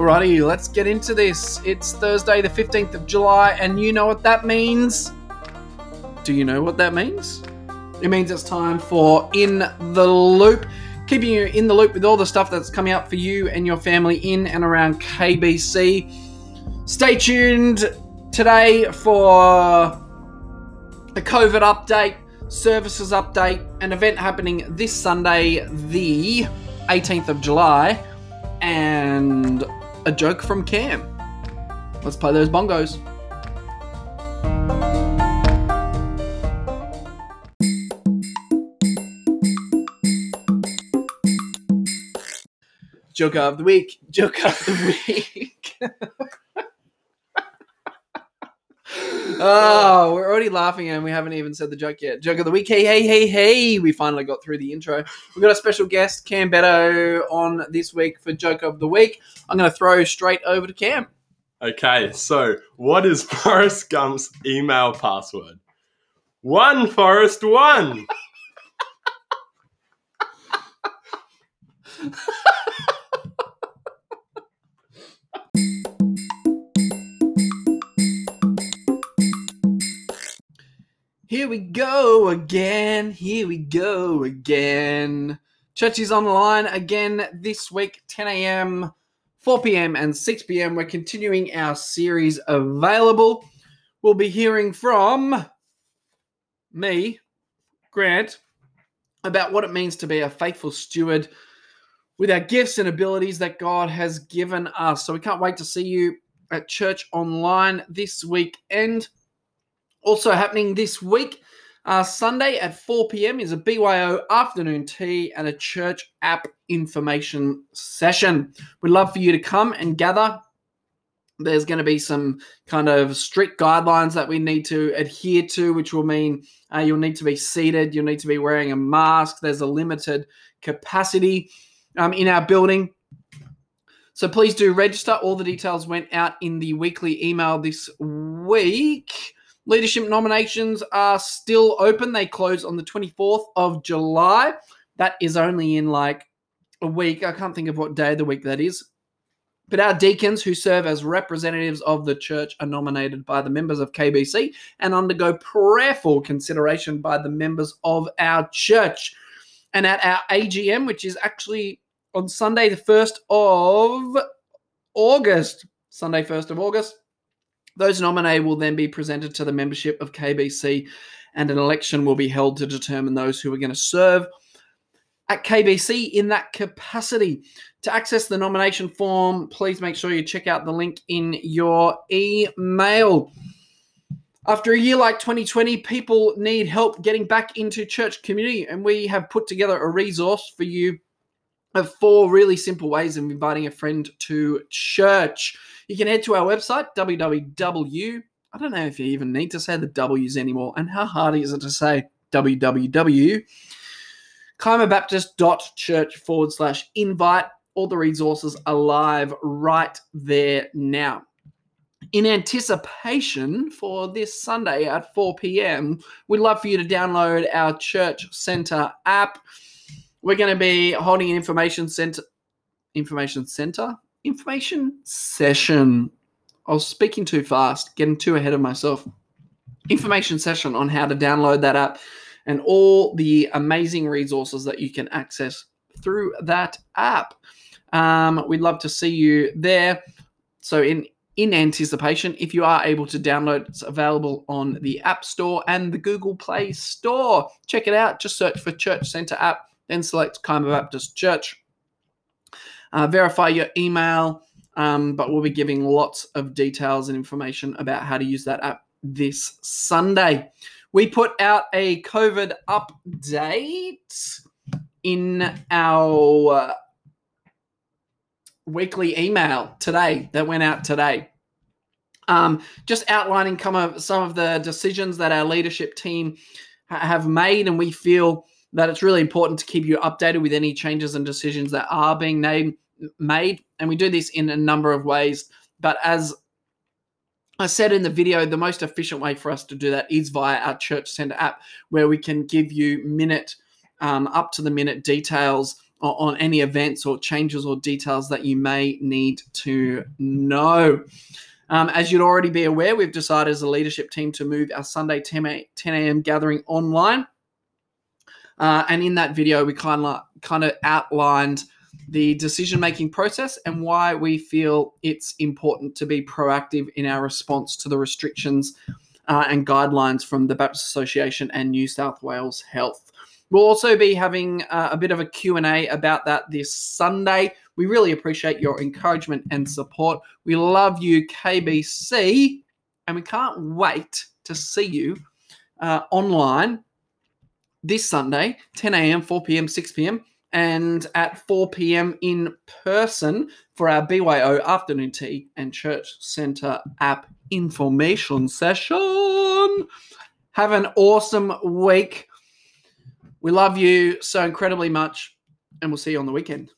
Alrighty, let's get into this. It's Thursday, the 15th of July, and you know what that means? Do you know what that means? It means it's time for In the Loop, keeping you in the loop with all the stuff that's coming up for you and your family in and around KBC. Stay tuned today for a COVID update, services update, an event happening this Sunday, the 18th of July, a joke from Cam. Let's play those bongos. Joke of the week. Joke of the week. oh, we're already laughing and we haven't even said the joke yet. Joke of the week. Hey, hey, hey, hey. We finally got through the intro. We've got a special guest, Cam Beto, on this week for Joke of the Week. I'm going to throw straight over to Cam. Okay, so what is Forrest Gump's email password? One Forrest one. Here we go again. Here we go again. Church is on the line again this week, 10 a.m., 4 p.m., and 6 p.m. We're continuing our series available. We'll be hearing from me, Grant, about what it means to be a faithful steward with our gifts and abilities that God has given us. So we can't wait to see you at church online this weekend. Also happening this week, uh, Sunday at 4 p.m. is a BYO afternoon tea and a church app information session. We'd love for you to come and gather. There's going to be some kind of strict guidelines that we need to adhere to, which will mean uh, you'll need to be seated, you'll need to be wearing a mask. There's a limited capacity um, in our building. So please do register. All the details went out in the weekly email this week. Leadership nominations are still open. They close on the 24th of July. That is only in like a week. I can't think of what day of the week that is. But our deacons who serve as representatives of the church are nominated by the members of KBC and undergo prayerful consideration by the members of our church. And at our AGM, which is actually on Sunday, the 1st of August, Sunday, 1st of August, those nominated will then be presented to the membership of KBC, and an election will be held to determine those who are going to serve at KBC in that capacity. To access the nomination form, please make sure you check out the link in your email. After a year like 2020, people need help getting back into church community, and we have put together a resource for you of four really simple ways of inviting a friend to church. You can head to our website, www. I don't know if you even need to say the W's anymore. And how hard is it to say www? Church forward slash invite. All the resources are live right there now. In anticipation for this Sunday at 4 p.m., we'd love for you to download our Church Center app. We're going to be holding an information center, information center, information session. I was speaking too fast, getting too ahead of myself. Information session on how to download that app and all the amazing resources that you can access through that app. Um, we'd love to see you there. So in in anticipation, if you are able to download, it's available on the App Store and the Google Play Store. Check it out. Just search for Church Center app, then select Kiama Baptist Church. Uh, verify your email, um, but we'll be giving lots of details and information about how to use that app this Sunday. We put out a COVID update in our uh, weekly email today that went out today. Um, just outlining some of, some of the decisions that our leadership team ha- have made, and we feel that it's really important to keep you updated with any changes and decisions that are being made. And we do this in a number of ways. But as I said in the video, the most efficient way for us to do that is via our Church Center app, where we can give you minute, um, up to the minute details on any events or changes or details that you may need to know. Um, as you'd already be aware, we've decided as a leadership team to move our Sunday 10 a.m. gathering online. Uh, and in that video, we kind of kind of outlined the decision making process and why we feel it's important to be proactive in our response to the restrictions uh, and guidelines from the Baptist Association and New South Wales Health. We'll also be having uh, a bit of a Q&A about that this Sunday. We really appreciate your encouragement and support. We love you, KBC, and we can't wait to see you uh, online this Sunday, 10 a.m., 4 p.m., 6 p.m and at 4 p.m. in person for our BYO afternoon tea and church center app information session. Have an awesome week. We love you so incredibly much, and we'll see you on the weekend.